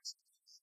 Gracias.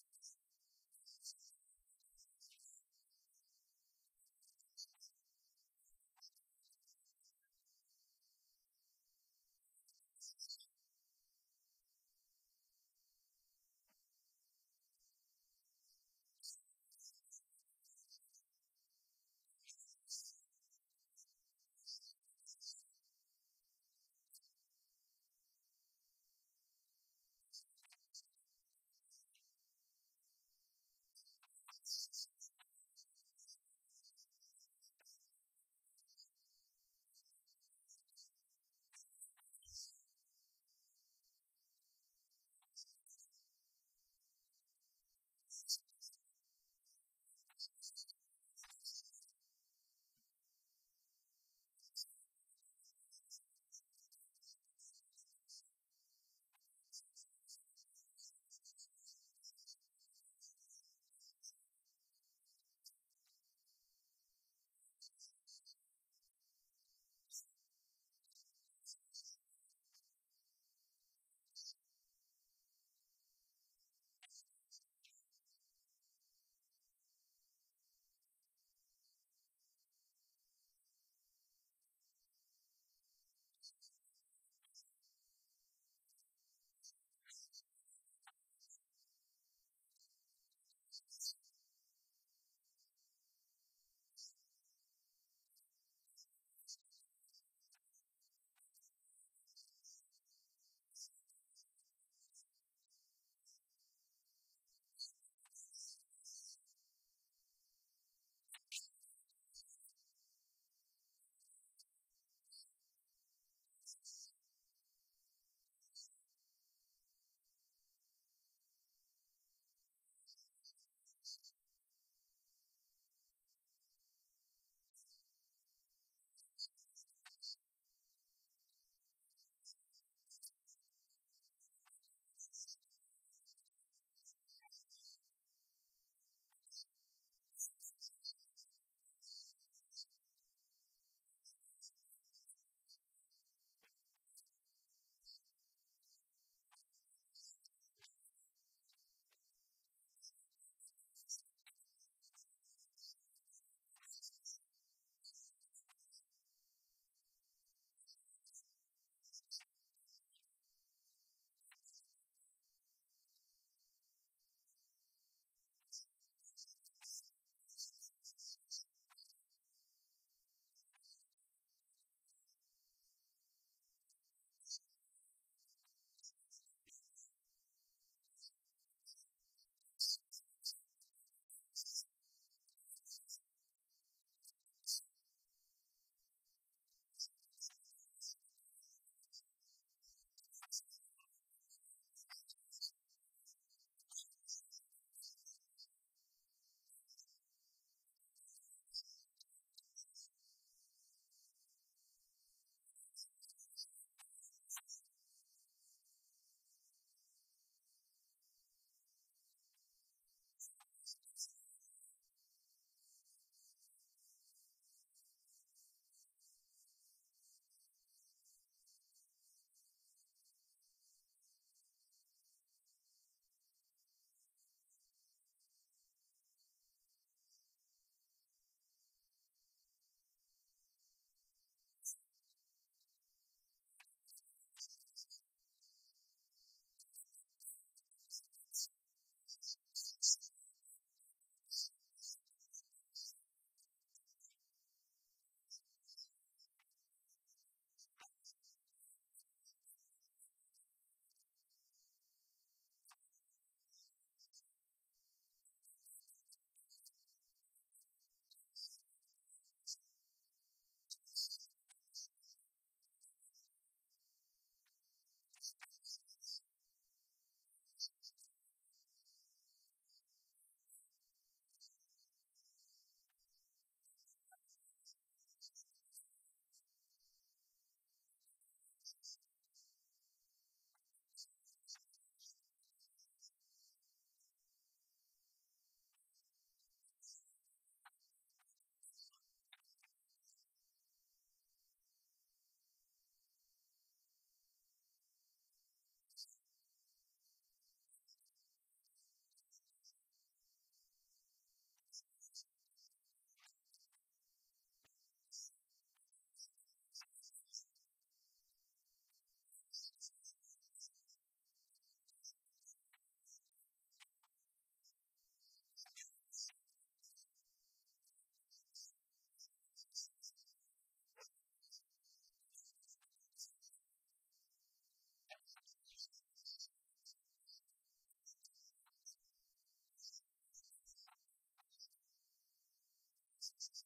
Jesus.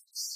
righteousness.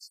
points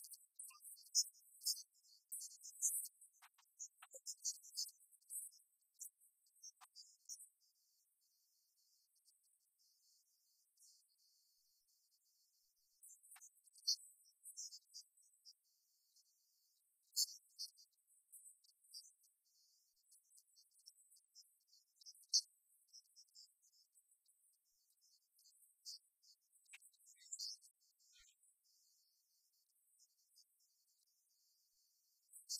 La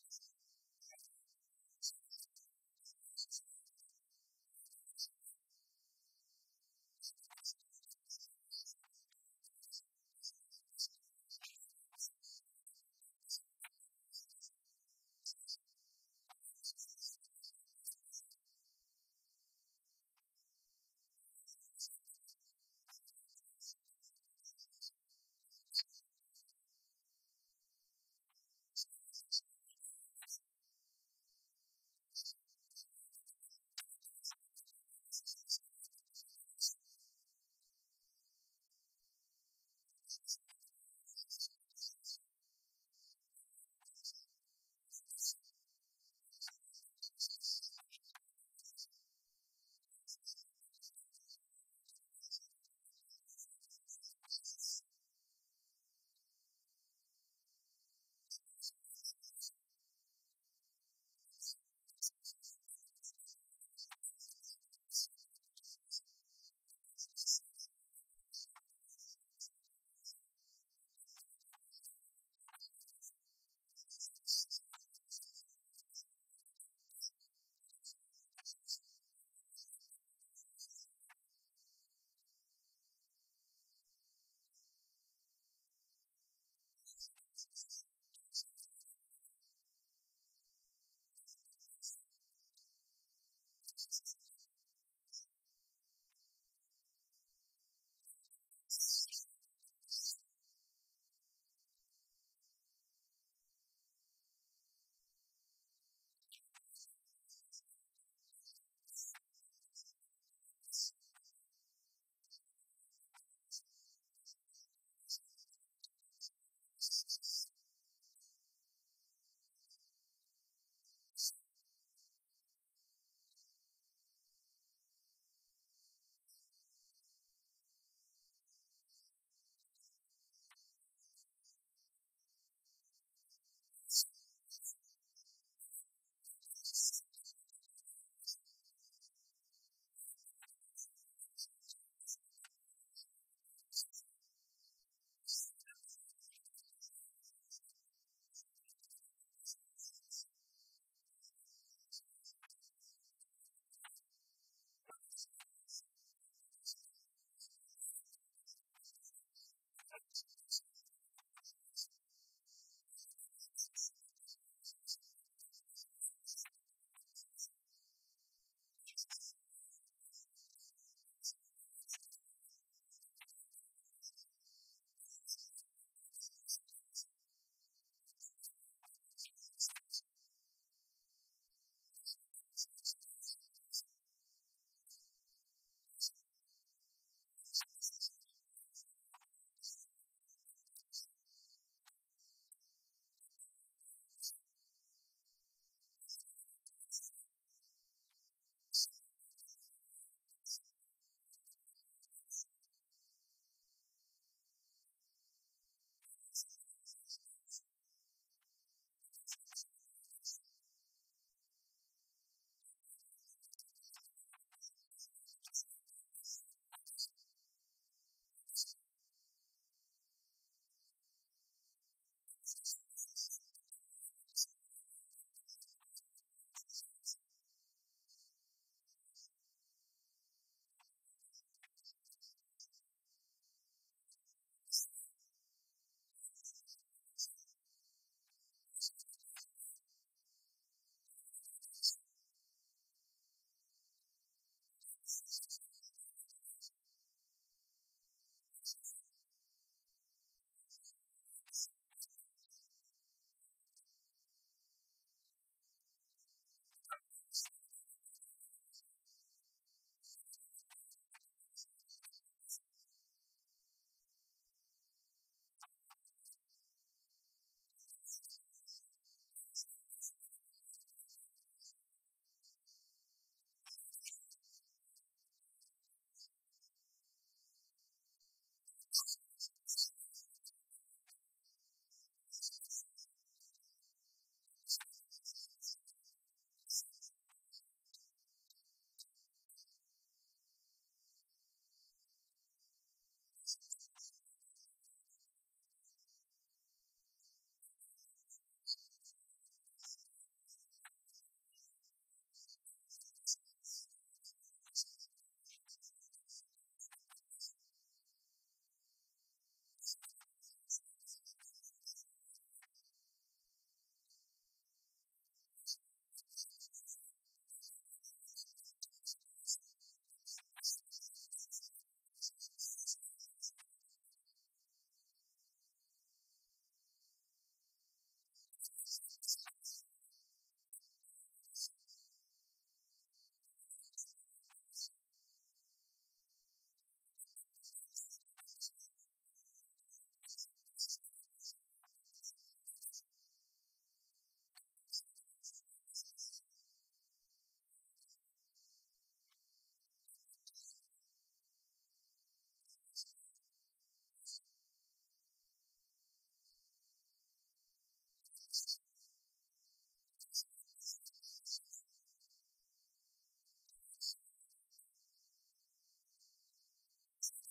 you